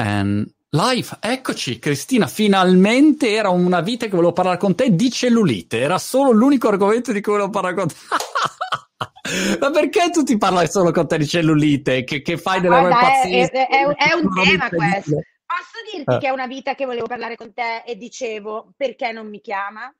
and live. Eccoci, Cristina, finalmente era una vita che volevo parlare con te di cellulite, era solo l'unico argomento di cui volevo parlare con te. Ma perché tu ti parli solo con te di cellulite? Che, che fai delle robe pazzesche? È, è, è, un tema questo. Posso dirti eh. che è una vita che volevo parlare con te e dicevo perché non mi chiama?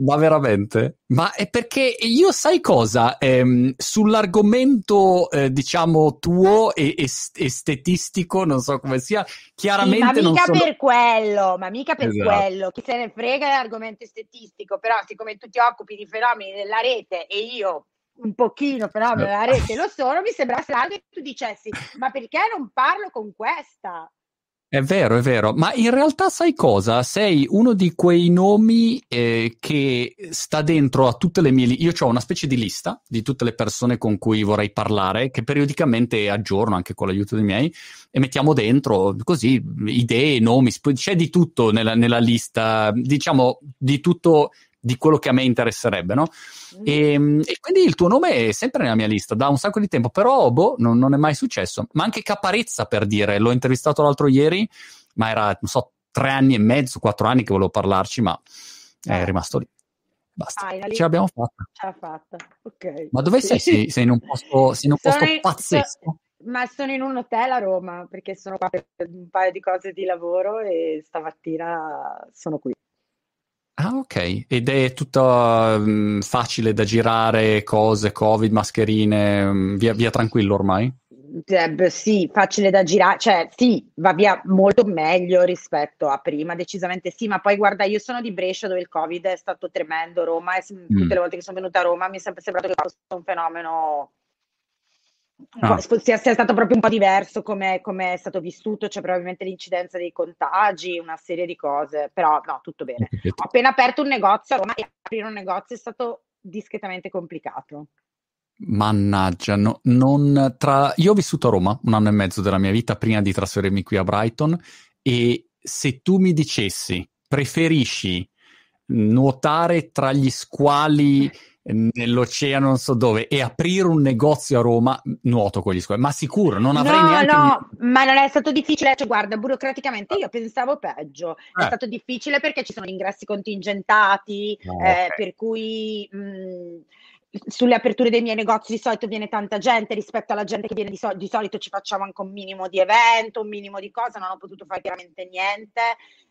Ma veramente? Ma è perché io sai cosa? Ehm, sull'argomento, eh, diciamo, tuo e est- estetistico, non so come sia, chiaramente sì, ma mica sono... per quello, ma mica per esatto. quello. Chi se ne frega dell'argomento estetistico, però siccome tu ti occupi di fenomeni della rete e io un pochino fenomeni della rete lo sono, mi sembra strano che tu dicessi, ma perché non parlo con questa? È vero, è vero, ma in realtà sai cosa? Sei uno di quei nomi eh, che sta dentro a tutte le mie... Li- Io ho una specie di lista di tutte le persone con cui vorrei parlare, che periodicamente aggiorno anche con l'aiuto dei miei, e mettiamo dentro così idee, nomi, c'è di tutto nella, nella lista, diciamo di tutto di quello che a me interesserebbe, no? Mm. E, ehm, e, quindi il tuo nome è sempre nella mia lista da un sacco di tempo, però boh, non, non, è mai successo. Ma anche Caparezza, per dire, l'ho intervistato l'altro ieri, ma era, non so, tre anni e mezzo, quattro anni che volevo parlarci, ma è eh. rimasto lì. Basta, ah, ce l'abbiamo fatta. Ce l'ha fatta, ok. Ma dove sei? Sei, sei in un posto, in un posto in, pazzesco? ma sono in un hotel a Roma perché sono qua per un paio di cose di lavoro e stamattina sono qui. Ah, ok. Ed è tutto um, facile da girare, cose, covid, mascherine, um, via, via tranquillo ormai? Eh, sì, facile da girare, cioè sì, va via molto meglio rispetto a prima, decisamente sì, ma poi guarda, io sono di Brescia dove il Covid è stato tremendo, Roma, e mm. tutte le volte che sono venuta a Roma mi è sempre sembrato che fosse un fenomeno Ah. Sia, sia, stato proprio un po' diverso come, come, è stato vissuto, c'è probabilmente l'incidenza dei contagi, una serie di cose, però no, tutto bene. Ho appena aperto un negozio a Roma e aprire un negozio è stato discretamente complicato. Mannaggia, no, non tra... io ho vissuto a Roma un anno e mezzo della mia vita prima di trasferirmi qui a Brighton e se tu mi dicessi preferisci nuotare tra gli squali nell'oceano non so dove e aprire un negozio a Roma nuoto con gli squali ma sicuro non avrei no, neanche no ma non è stato difficile cioè guarda burocraticamente io pensavo peggio eh. è stato difficile perché ci sono ingressi contingentati oh, eh, okay. per cui mh, sulle aperture dei miei negozi di solito viene tanta gente rispetto alla gente che viene di, so- di solito ci facciamo anche un minimo di evento un minimo di cosa non ho potuto fare chiaramente niente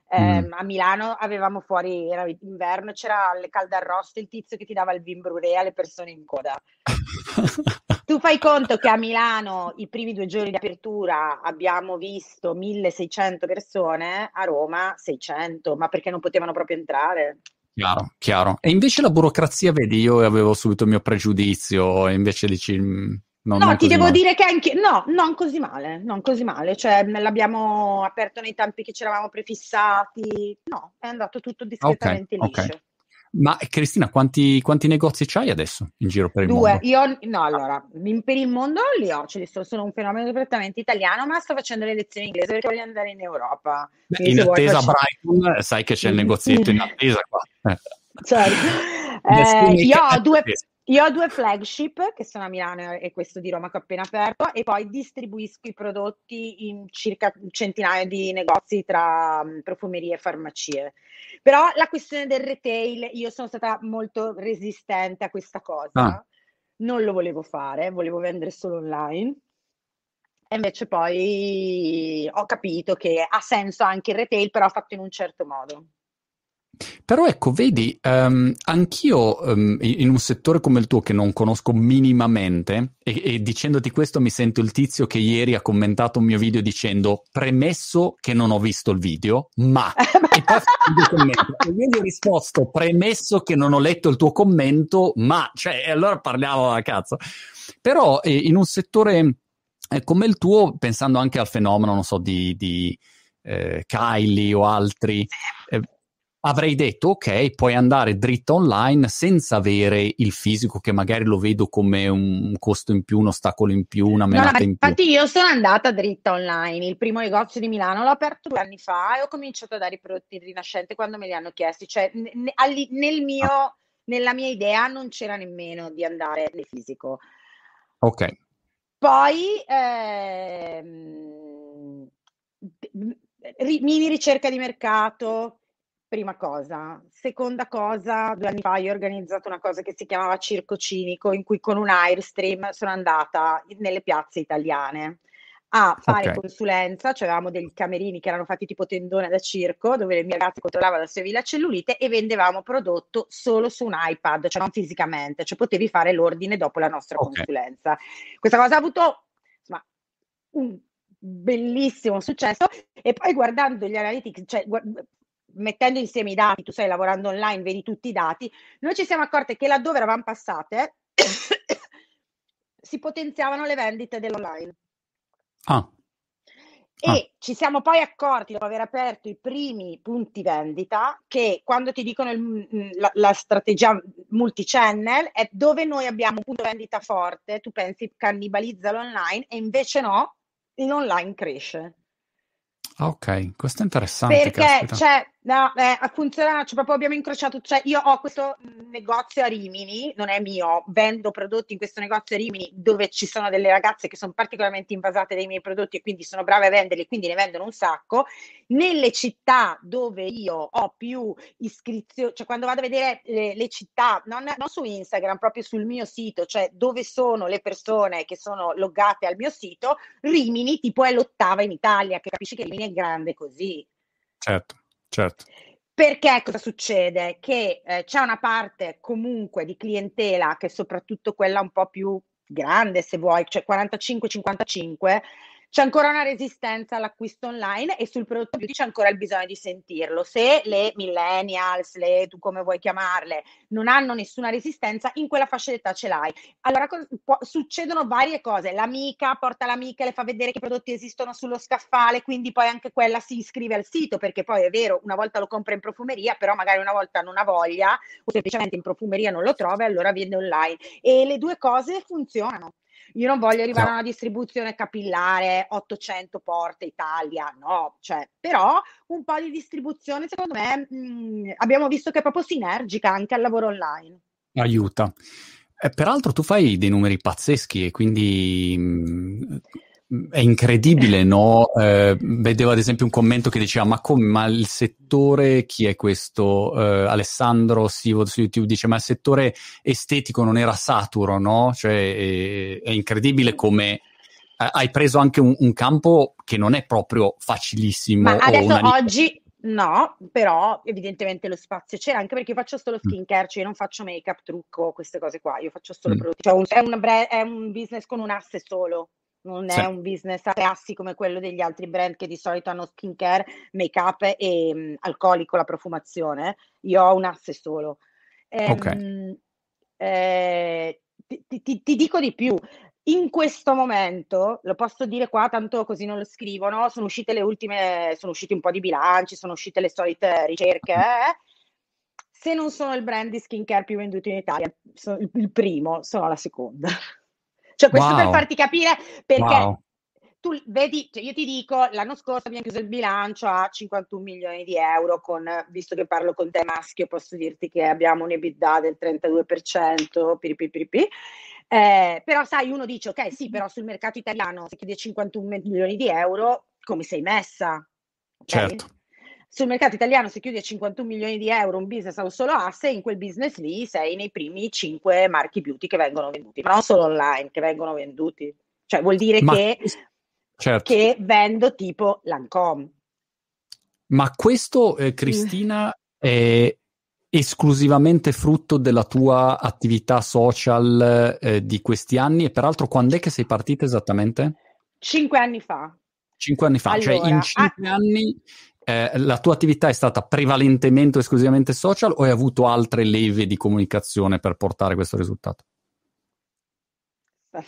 eh, mm. A Milano avevamo fuori, era inverno, c'era alle calde arrosto il tizio che ti dava il vin brûlé alle persone in coda. tu fai conto che a Milano i primi due giorni di apertura abbiamo visto 1600 persone, a Roma 600, ma perché non potevano proprio entrare? Chiaro, chiaro. E invece la burocrazia, vedi, io avevo subito il mio pregiudizio, e invece dici mm, No, ti devo male. dire che anche no, non così male, non così male, cioè l'abbiamo aperto nei tempi che ci eravamo prefissati, no, è andato tutto discretamente okay, liscio. Okay. Ma Cristina, quanti, quanti, negozi c'hai adesso in giro per il Due. mondo? Io, no, allora, per il mondo li ho, ce li sto, sono un fenomeno prettamente italiano, ma sto facendo le lezioni inglese perché voglio andare in Europa. Beh, in attesa faccio... Brighton, sai che c'è il negozietto in attesa qua. Certo. Eh, io ho due... Io ho due flagship che sono a Milano e questo di Roma che ho appena aperto e poi distribuisco i prodotti in circa un centinaio di negozi tra um, profumerie e farmacie. Però la questione del retail, io sono stata molto resistente a questa cosa, ah. non lo volevo fare, volevo vendere solo online. E invece poi ho capito che ha senso anche il retail, però fatto in un certo modo. Però ecco, vedi, um, anch'io um, in un settore come il tuo che non conosco minimamente, e, e, dicendoti questo mi sento il tizio che ieri ha commentato un mio video dicendo premesso che non ho visto il video, ma... e poi e io gli ho risposto premesso che non ho letto il tuo commento, ma... Cioè, allora parliamo a cazzo. Però eh, in un settore eh, come il tuo, pensando anche al fenomeno, non so, di... di eh, Kylie o altri, eh, avrei detto ok, puoi andare dritto online senza avere il fisico che magari lo vedo come un costo in più, un ostacolo in più, una menata no, in più. Infatti io sono andata dritta online, il primo negozio di Milano l'ho aperto due anni fa e ho cominciato a dare i prodotti rinascenti quando me li hanno chiesti, cioè n- n- nel mio, ah. nella mia idea non c'era nemmeno di andare nel fisico. Ok. Poi ehm, mini ricerca di mercato, prima cosa. Seconda cosa, due anni fa io ho organizzato una cosa che si chiamava Circo Cinico, in cui con un Airstream sono andata nelle piazze italiane a fare okay. consulenza, cioè avevamo degli camerini che erano fatti tipo tendone da circo, dove le mie ragazze controllavano la sua cellulite e vendevamo prodotto solo su un iPad, cioè non fisicamente, cioè potevi fare l'ordine dopo la nostra okay. consulenza. Questa cosa ha avuto insomma, un bellissimo successo e poi guardando gli analytics, cioè mettendo insieme i dati, tu stai lavorando online, vedi tutti i dati, noi ci siamo accorti che laddove eravamo passate si potenziavano le vendite dell'online. Ah. E ah. ci siamo poi accorti, dopo aver aperto i primi punti vendita, che quando ti dicono il, la, la, strategia multi-channel è dove noi abbiamo un punto vendita forte, tu pensi cannibalizza l'online e invece no, l'online cresce. Ah, ok, questo è interessante. Perché caspita. c'è No, eh, funziona, cioè proprio abbiamo incrociato, cioè io ho questo negozio a Rimini, non è mio, vendo prodotti in questo negozio a Rimini dove ci sono delle ragazze che sono particolarmente invasate dai miei prodotti e quindi sono brave a venderli, quindi ne vendono un sacco. Nelle città dove io ho più iscrizioni, cioè quando vado a vedere le, le città, non, non, su Instagram, proprio sul mio sito, cioè dove sono le persone che sono loggate al mio sito, Rimini tipo è l'ottava in Italia, che capisci che Rimini è grande così. Certo. Certo. Perché cosa succede? Che eh, c'è una parte comunque di clientela che è soprattutto quella un po' più grande, se vuoi, cioè 45-55, c'è ancora una resistenza all'acquisto online e sul prodotto beauty c'è ancora il bisogno di sentirlo. Se le millennials, le tu come vuoi chiamarle, non hanno nessuna resistenza, in quella fascia d'età ce l'hai. Allora può, succedono varie cose. L'amica porta l'amica, le fa vedere che prodotti esistono sullo scaffale, quindi poi anche quella si iscrive al sito, perché poi è vero, una volta lo compra in profumeria, però magari una volta non ha voglia o semplicemente in profumeria non lo trova e allora viene online. E le due cose funzionano. Io non voglio arrivare no. a una distribuzione capillare, 800 porte Italia, no, cioè, però un po' di distribuzione secondo me mh, mm, abbiamo visto che è proprio sinergica anche al lavoro online. Aiuta. Eh, peraltro tu fai dei numeri pazzeschi e quindi mh, mm, è incredibile, no? Eh, vedevo ad esempio un commento che diceva: Ma come? Ma il settore, chi è questo? Eh, Alessandro Sivo su YouTube dice: Ma il settore estetico non era saturo, no? Cioè, è, è incredibile come eh, hai preso anche un, un, campo che non è proprio facilissimo. Ma adesso oggi. No, però evidentemente lo spazio c'era anche perché io faccio solo mm. skincare, cioè io non faccio make up, trucco, queste cose qua, io faccio solo mm. prodotti, cioè un, è, una, è un business con un asse solo non sì. è un business a assi come quello degli altri brand che di solito hanno skincare, make up e um, alcolico, la profumazione. Io ho un asse solo. Ehm, okay. eh, ti, ti, ti, dico di più. In questo momento, lo posso dire qua, tanto così non lo scrivono, sono uscite le ultime, sono usciti un po' di bilanci, sono uscite le solite ricerche. Eh? Se non sono il brand di skincare più venduto in Italia, sono il primo, sono la seconda. Cioè, questo wow. per farti capire perché wow. tu vedi, cioè io ti dico, l'anno scorso abbiamo chiuso il bilancio a 51 milioni di euro, con, visto che parlo con te maschio, posso dirti che abbiamo un EBITDA del 32%, piripipi. Eh, però sai, uno dice, ok, sì, però sul mercato italiano se chiede 51 milioni di euro, come sei messa? Okay? Certo sul mercato italiano se chiudi a 51 milioni di euro un business a un solo asse, in quel business lì sei nei primi 5 marchi beauty che vengono venduti, ma non solo online, che vengono venduti. Cioè vuol dire ma, che, certo. che vendo tipo Lancome. Ma questo, eh, Cristina, è esclusivamente frutto della tua attività social eh, di questi anni e peraltro quando è che sei partita esattamente? Cinque anni fa. Cinque anni fa, allora, cioè in cinque ah, anni eh, la tua attività è stata prevalentemente o esclusivamente social o hai avuto altre leve di comunicazione per portare questo risultato?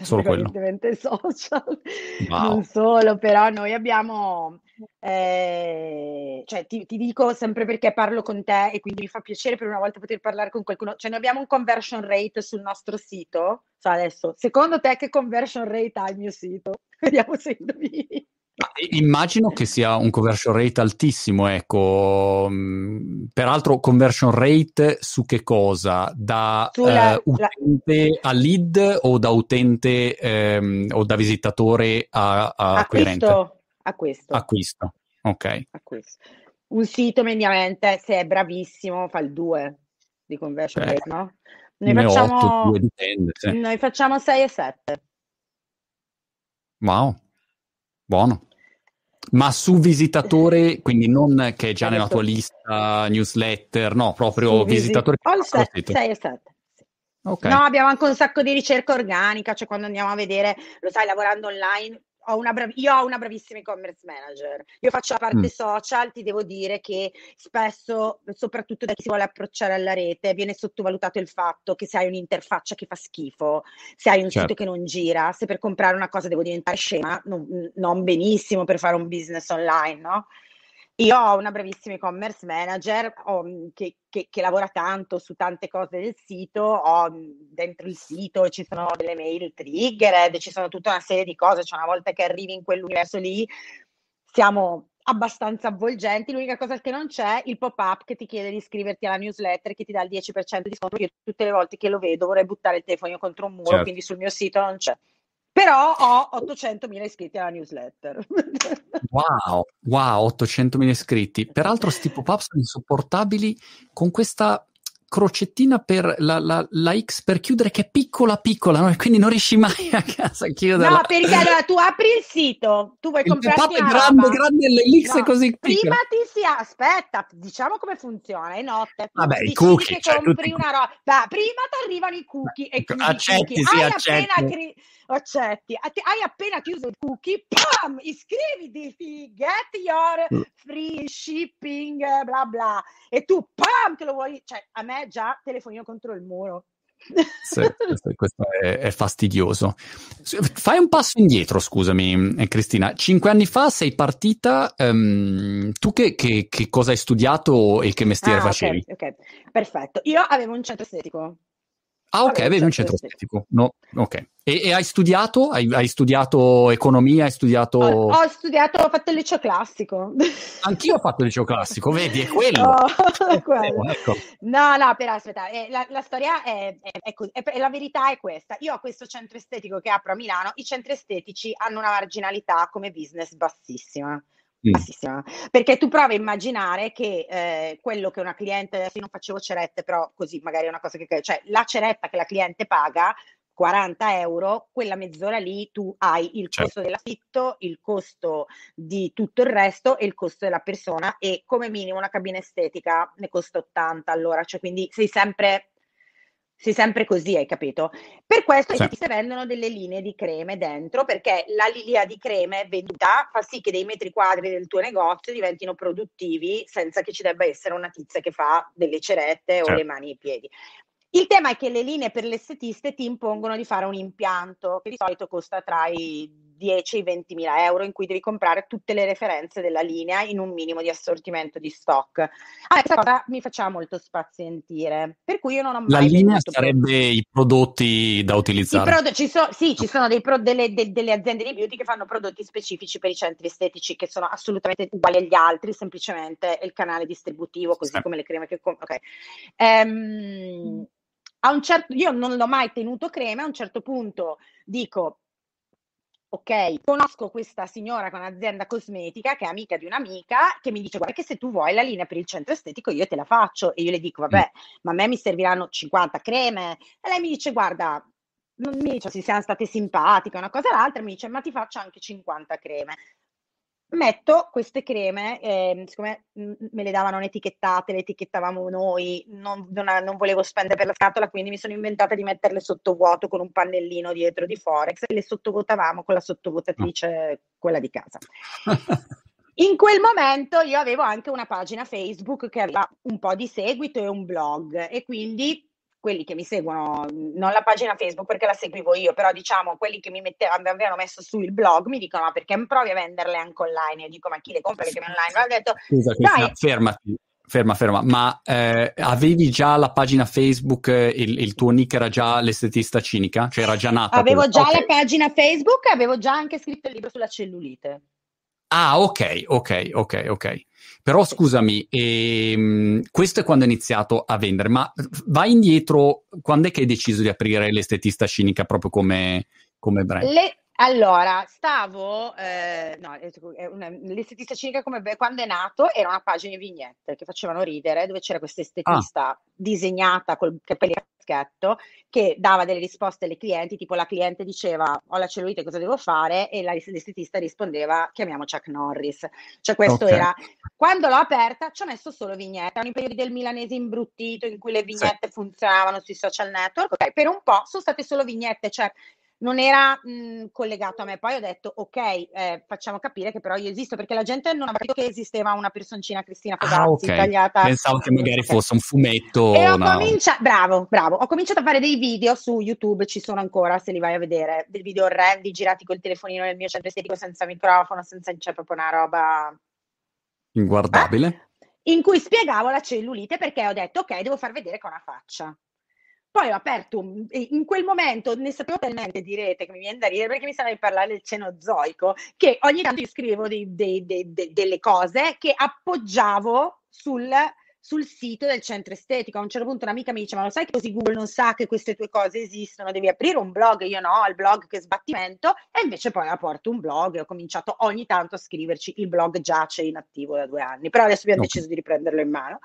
Solo prevalentemente quello. social, wow. non solo, però noi abbiamo, eh, cioè ti, ti, dico sempre perché parlo con te e quindi mi fa piacere per una volta poter parlare con qualcuno, cioè noi abbiamo un conversion rate sul nostro sito, cioè adesso, secondo te che conversion rate ha il mio sito? Vediamo se indovini. Immagino che sia un conversion rate altissimo, ecco. Mm, peraltro, conversion rate su che cosa? Da Sulla, uh, utente la... a lead o da utente um, o da visitatore a, a acquisto, acquisto. Acquisto. Ok. Un sito mediamente, se è bravissimo, fa il 2 di conversion rate, no? Noi facciamo, 8, 2 dipende, sì. noi facciamo 6 e 7. Wow, buono. Ma su visitatore, quindi non che è già nella tua lista newsletter, no, proprio visitatore. All 6 7. Okay. No, abbiamo anche un sacco di ricerca organica, cioè quando andiamo a vedere, lo sai, lavorando online, ho una brav- io ho una bravissima e-commerce manager. Io faccio la parte mm. social, ti devo dire che spesso, soprattutto da chi si vuole approcciare alla rete, viene sottovalutato il fatto che se hai un'interfaccia che fa schifo, se hai un certo. sito che non gira, se per comprare una cosa devo diventare scema, non, non benissimo per fare un business online, no? Io ho una bravissima e-commerce manager ho, mhmm, che, che, che, lavora tanto su tante cose del sito, ho mhmm, dentro il sito ci sono delle mail triggered, ci sono tutta una serie di cose, cioè una volta che arrivi in quell'universo lì siamo abbastanza avvolgenti, l'unica cosa che non c'è il pop-up che ti chiede di iscriverti alla newsletter che ti dà il 10% di sconto, io tutte le volte che lo vedo vorrei buttare il telefono contro un muro, certo. quindi sul mio sito non c'è. Però ho 800.000 iscritti alla newsletter. Wow, wow, 800.000 iscritti. Peraltro sti pop-up sono insopportabili con questa crocettina per la, la, la, X per chiudere che è piccola piccola, no? quindi non riesci mai a casa a chiuderla. No, perché allora tu apri il sito, tu vuoi comprare una grande, roba. grande, l'X no, è così piccola. Prima ti si aspetta, diciamo come funziona, è notte. Vabbè, i cookie, che cioè, compri una roba. Da, prima ti arrivano i cookie e accetti, cookie. sì, hai accetti. Appena cri- accetti, hai appena chiuso il cookie, pam, iscriviti, get your mm. free shipping, bla bla, e tu, pam, te lo vuoi, cioè a me già telefonino contro il muro. Sì, questo, questo è, è, fastidioso. Fai un passo indietro, scusami, eh, Cristina. Cinque anni fa sei partita. Um, tu che, che, che, cosa hai studiato e che mestiere ah, facevi? Okay, ok, perfetto. Io avevo un centro estetico Ah, ok, avevi un centro estetico. No, ok. E, e, hai studiato? Hai, hai, studiato economia? Hai studiato. Ho, ho, studiato, ho fatto il liceo classico. Anch'io ho fatto il liceo classico, vedi, è quello. Oh, è quello. Ecco. No, no, però aspetta, eh, la, la, storia è, è, è, la verità è questa. Io ho questo centro estetico che apro a Milano. I centri estetici hanno una marginalità come business bassissima bassissima. Perché tu provi a immaginare che eh, quello che una cliente, adesso io non facevo cerette, però così magari è una cosa che, cioè la ceretta che la cliente paga 40 euro, quella mezz'ora lì tu hai il certo. costo dell'affitto, il costo di tutto il resto e il costo della persona e come minimo una cabina estetica ne costa 80 allora, cioè quindi sei sempre sei sempre così, hai capito? Per questo sì. si vendono delle linee di creme dentro, perché la linea di creme venduta fa sì che dei metri quadri del tuo negozio diventino produttivi senza che ci debba essere una tizia che fa delle cerette certo. o le mani e i piedi. Il tema è che le linee per l'estetiste ti impongono di fare un impianto che di solito costa tra i 10 e i 20 mila euro in cui devi comprare tutte le referenze della linea in un minimo di assortimento di stock. A me questa cosa mi faceva molto spazientire, per cui io non ho mai... La linea sarebbe pro- i prodotti da utilizzare. Prodo- ci so- sì, ci sono pro- delle, de- delle, aziende di beauty che fanno prodotti specifici per i centri estetici che sono assolutamente uguali agli altri, semplicemente il canale distributivo, così sì. come le creme che... Com- ok. Um, a un certo, io non l'ho mai tenuto creme, a un certo punto dico, ok, conosco questa signora con un'azienda cosmetica che è amica di un'amica che mi dice guarda che se tu vuoi la linea per il centro estetico io te la faccio. E io le dico vabbè, mm. ma a me mi serviranno 50 creme. E lei mi dice guarda, non mi dice se siamo state simpatiche una cosa o l'altra, mi dice ma ti faccio anche 50 creme metto queste creme, eh, siccome me le davano etichettate, le etichettavamo noi, non, non, non, volevo spendere per la scatola, quindi mi sono inventata di metterle sotto vuoto con un pannellino dietro di Forex e le sottovotavamo con la sottovotatrice, quella di casa. In quel momento io avevo anche una pagina Facebook che aveva un po' di seguito e un blog e quindi quelli che mi seguono, non la pagina Facebook perché la seguivo io, però diciamo quelli che mi mettevano, avevano messo su il blog mi dicono ma perché provi a venderle anche online? Io dico ma chi le compra le creme online? Ho detto, Scusa, Cristina, fermati. Ferma, ferma, ma eh, avevi già la pagina Facebook, il, il, tuo nick era già l'estetista cinica? Cioè era già nata? Avevo quella. già okay. la pagina Facebook e avevo già anche scritto il libro sulla cellulite. Ah, ok, ok, ok, ok. Però scusami, ehm, questo è quando hai iniziato a vendere, ma vai indietro, quando è che hai deciso di aprire l'estetista cinica proprio come, come brand? Le, Allora, stavo, eh, no, una, l'estetista cinica come quando è nato era una pagina di vignette che facevano ridere, dove c'era questa estetista ah. disegnata col capelli a caschetto che dava delle risposte alle clienti, tipo la cliente diceva ho la cellulite, cosa devo fare? E la, l'estetista rispondeva chiamiamo Chuck Norris. Cioè questo okay. era, quando l'ho aperta ci ho messo solo vignette, erano i periodi del milanese imbruttito in cui le vignette sì. funzionavano sui social network, ok, per un po' sono state solo vignette, cioè non era mh, collegato a me. Poi ho detto, ok, eh, facciamo capire che però io esisto, perché la gente non ha capito che esisteva una personcina Cristina ah, Fodazzi ah, okay. tagliata. Pensavo che magari okay. fosse un fumetto. E ho no. cominciato, bravo, bravo, ho cominciato a fare dei video su YouTube, ci sono ancora, se li vai a vedere, dei video orrendi girati col telefonino nel mio centro estetico senza microfono, senza, c'è proprio una roba... Inguardabile. Eh? In cui spiegavo la cellulite perché ho detto, ok, devo far vedere che ho una faccia. Poi ho aperto, un, in quel momento ne sapevo talmente direte che mi viene da ridere perché mi sembra di parlare del cenozoico, che ogni tanto io scrivo dei, dei, dei, delle cose che appoggiavo sul, sul sito del centro estetico. A un certo punto un'amica mi dice: Ma lo sai che così Google non sa che queste tue cose esistono? Devi aprire un blog. Io no, il blog che sbattimento. E invece poi aperto un blog e ho cominciato ogni tanto a scriverci. Il blog giace inattivo da due anni, però adesso abbiamo okay. deciso di riprenderlo in mano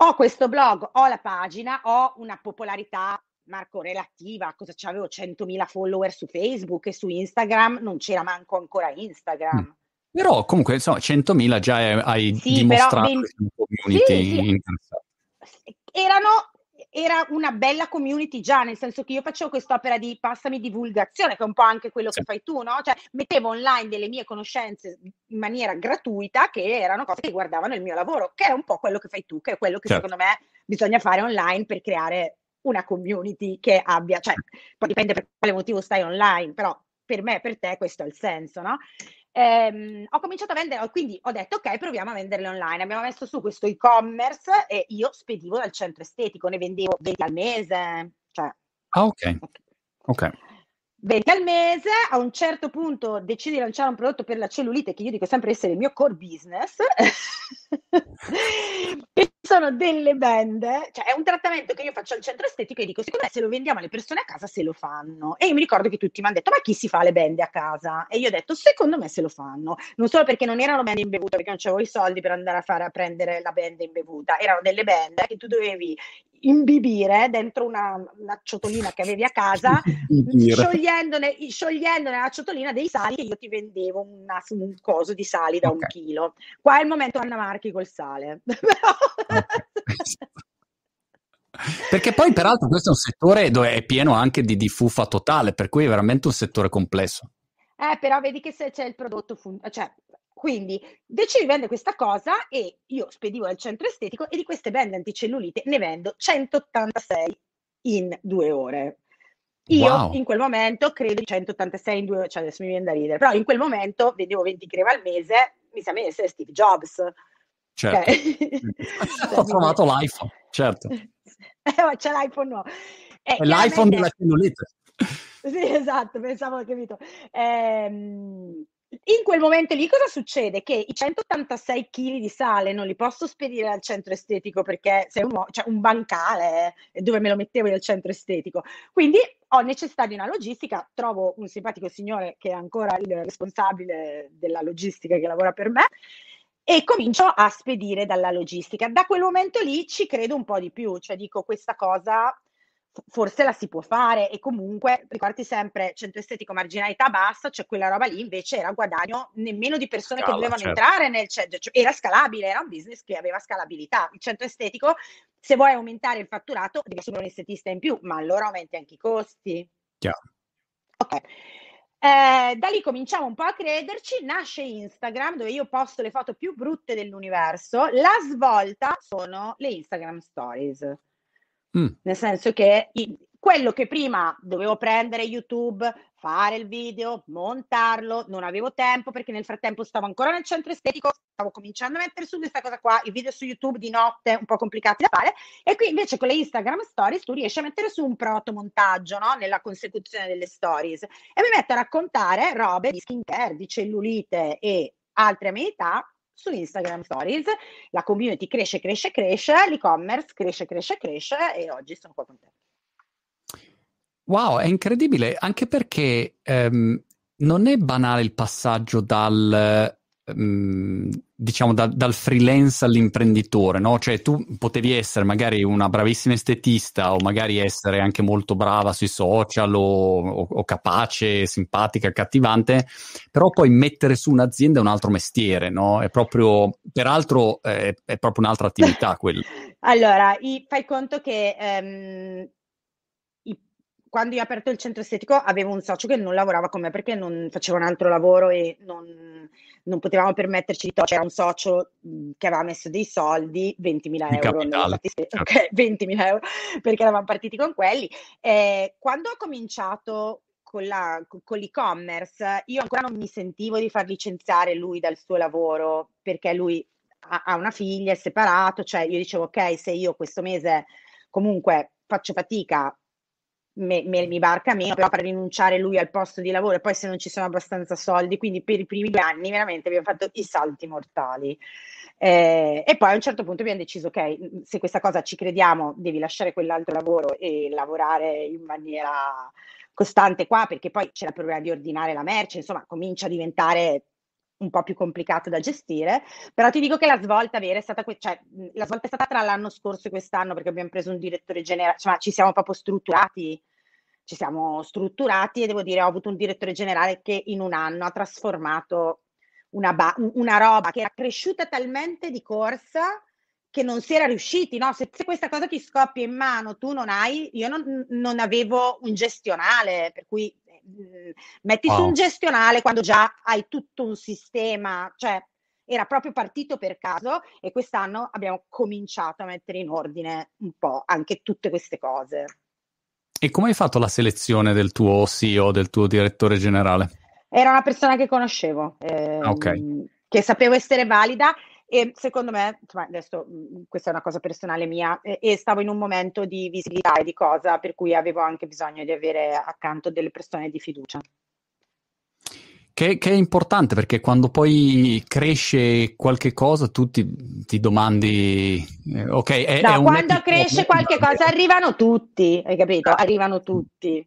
ho questo blog, ho la pagina, ho una popolarità Marco relativa, cosa c'avevo 100.000 follower su Facebook e su Instagram, non c'era manco ancora Instagram. Mm. Però comunque insomma 100.000 già hai sì, dimostrato però, ben... community sì, sì. Erano era una bella community già, nel senso che io facevo quest'opera di passami divulgazione, che è un po' anche quello sì. che fai tu, no? Cioè mettevo online delle mie conoscenze in maniera gratuita che erano cose che riguardavano il mio lavoro, che è un po' quello che fai tu, che è quello che certo. secondo me bisogna fare online per creare una community che abbia, cioè poi dipende per quale motivo stai online, però per me, per te questo è il senso, no? Ehm, ho cominciato a vendere, quindi ho detto ok, proviamo a venderle online. Abbiamo messo su questo e-commerce e io spedivo dal centro estetico, ne vendevo 20 al mese. Cioè, ah, ok. Ok. 20 al mese, a un certo punto decidi di lanciare un prodotto per la cellulite che io dico sempre essere il mio core business, e sono delle band, cioè è un trattamento che io faccio al centro estetico e dico secondo me se lo vendiamo alle persone a casa se lo fanno. E io mi ricordo che tutti mi hanno detto ma chi si fa le bende a casa? E io ho detto secondo me se lo fanno, non solo perché non erano bende in bevuta, perché non avevo i soldi per andare a fare a prendere la bende in bevuta, erano delle bende che tu dovevi imbibire dentro una, una ciotolina che avevi a casa, sciogliendone, sciogliendone la ciotolina dei sali che io ti vendevo una, un coso di sali da okay. un chilo. Qua è il momento Anna Marchi col sale. Perché poi, peraltro, questo è un settore dove è pieno anche di, di fuffa totale, per cui è veramente un settore complesso. Eh, però vedi che se c'è il prodotto, fun- cioè quindi decidi di vendere questa cosa e io spedivo al centro estetico e di queste bende anticellulite ne vendo 186 in due ore. Io wow. in quel momento credo di 186 in due ore, cioè adesso mi viene da ridere, però in quel momento vedevo 20 crema al mese, mi sembra di essere Steve Jobs. Certo. Okay. Ho trovato l'iPhone, certo. Eh, c'è l'iPhone nuovo. Eh, è l'iPhone della cellulite. Sì, esatto, pensavo, capito. Ehm, in quel momento lì cosa succede? Che i 186 kg di sale non li posso spedire al centro estetico perché sei un, cioè un bancale eh, dove me lo mettevo nel centro estetico. Quindi ho necessità di una logistica, trovo un simpatico signore che è ancora il responsabile della logistica che lavora per me e comincio a spedire dalla logistica. Da quel momento lì ci credo un po' di più, cioè dico questa cosa forse la si può fare e comunque ricordi sempre centro estetico marginalità bassa, cioè quella roba lì invece era guadagno nemmeno di persone Scala, che dovevano certo. entrare nel centro, cioè era scalabile, era un business che aveva scalabilità. Il centro estetico, se vuoi aumentare il fatturato, devi assumere un estetista in più, ma allora aumenti anche i costi. Chiaro. Ok. Eh, da lì cominciamo un po' a crederci, nasce Instagram dove io posto le foto più brutte dell'universo, la svolta sono le Instagram Stories. Mm. Nel senso che quello che prima dovevo prendere YouTube, fare il video, montarlo, non avevo tempo perché nel frattempo stavo ancora nel centro estetico, stavo cominciando a mettere su questa cosa qua, i video su YouTube di notte un po' complicati da fare e qui invece con le Instagram Stories tu riesci a mettere su un protomontaggio no? nella consecuzione delle stories e mi metto a raccontare robe di skincare, di cellulite e altre amenità su Instagram Stories. La community cresce, cresce, cresce, l'e-commerce cresce, cresce, cresce e oggi sono qua con te. Wow, è incredibile, anche perché ehm, non è banale il passaggio dal Ehm, diciamo da, dal freelance all'imprenditore, no? Cioè tu potevi essere magari una bravissima estetista o magari essere anche molto brava sui social o, o, o capace, simpatica, accattivante, però poi mettere su un'azienda è un altro mestiere, no? È proprio, peraltro è, è proprio un'altra attività quella. allora, i, fai conto che um, quando io ho aperto il centro estetico avevo un socio che non lavorava con me perché non faceva un altro lavoro e non, non potevamo permetterci di togliere. C'era un socio che aveva messo dei soldi, 20.000 euro, certo. okay, 20.000 euro perché eravamo partiti con quelli. Eh, quando ho cominciato con, la, con l'e-commerce, io ancora non mi sentivo di far licenziare lui dal suo lavoro perché lui ha, ha una figlia, è separato, cioè io dicevo ok, se io questo mese comunque faccio fatica me, me, mi barca meno, però per rinunciare lui al posto di lavoro e poi se non ci sono abbastanza soldi, quindi per i primi due anni veramente abbiamo fatto i salti mortali. Eh, e poi a un certo punto abbiamo deciso, ok, se questa cosa ci crediamo, devi lasciare quell'altro lavoro e lavorare in maniera costante qua, perché poi c'è il problema di ordinare la merce, insomma, comincia a diventare un po' più complicato da gestire, però ti dico che la svolta vera è stata, que- cioè, la svolta è stata tra l'anno scorso e quest'anno perché abbiamo preso un direttore generale, insomma ci siamo proprio strutturati, ci siamo strutturati e devo dire ho avuto un direttore generale che in un anno ha trasformato una, ba- una roba che era cresciuta talmente di corsa che non si era riusciti, no? Se, se, questa cosa ti scoppia in mano, tu non hai, io non, non avevo un gestionale, per cui metti wow. su un gestionale quando già hai tutto un sistema, cioè era proprio partito per caso e quest'anno abbiamo cominciato a mettere in ordine un po' anche tutte queste cose. E come hai fatto la selezione del tuo CEO, del tuo direttore generale? Era una persona che conoscevo, ehm, okay. che sapevo essere valida e secondo me, insomma, adesso mhmm, questa è una cosa personale mia, e, e, stavo in un momento di visibilità e di cosa, per cui avevo anche bisogno di avere accanto delle persone di fiducia. Che, che, è importante perché quando poi cresce qualche cosa tu ti, ti domandi, eh, ok, è, no, è quando cresce qualche cosa arrivano tutti, hai capito? Arrivano tutti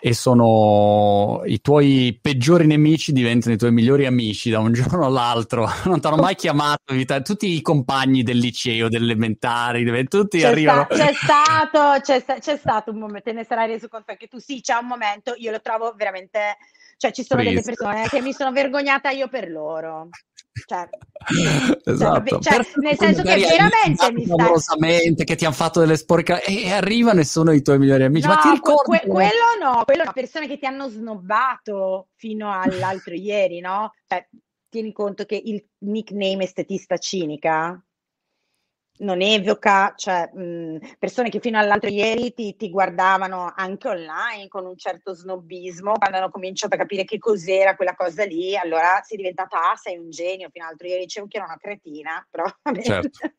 e sono i tuoi peggiori nemici diventano i tuoi migliori amici da un giorno all'altro. Non ti hanno mai chiamato, tutti i compagni del liceo, delle elementari, tutti c'è arrivano. Sta, c'è, stato, c'è, c'è, stato un momento, te ne sarai reso conto anche tu. Sì, c'è un momento, io lo trovo veramente, cioè ci sono Please. delle persone che mi sono vergognata io per loro. Cioè, cioè esatto. cioè, nel senso che veramente mi sta... che ti hanno fatto delle sporche e arrivano e sono i tuoi migliori amici. No, ma ti ricordi que- quello no quello no persone che ti hanno snobbato fino all'altro ieri no? Cioè, tieni conto che il nickname estetista cinica non evoca, cioè, mh, persone che fino all'altro ieri ti, ti, guardavano anche online con un certo snobismo, quando hanno cominciato a capire che cos'era quella cosa lì, allora sei diventata, ah, sei un genio, fino all'altro ieri dicevo che era una cretina, però vabbè. Certo.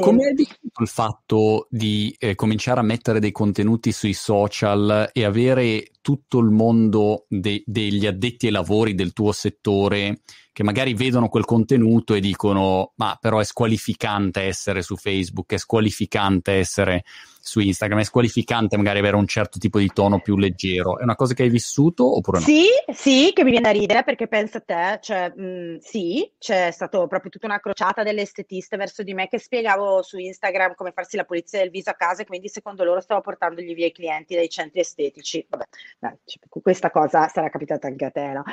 Come hai vissuto il fatto di eh, cominciare a mettere dei contenuti sui social e avere tutto il mondo de- degli addetti ai lavori del tuo settore che magari vedono quel contenuto e dicono ma però è squalificante essere su Facebook, è squalificante essere su Instagram, è squalificante magari avere un certo tipo di tono più leggero. È una cosa che hai vissuto oppure no? Sì, sì, che mi viene da ridere perché pensa a te, cioè, mh, sì, c'è stata proprio tutta una crociata delle estetiste verso di me che spiegavo su Instagram come farsi la pulizia del viso a casa e quindi secondo loro stavo portandogli via i clienti dai centri estetici. Vabbè, dai, questa cosa sarà capitata anche a te, no?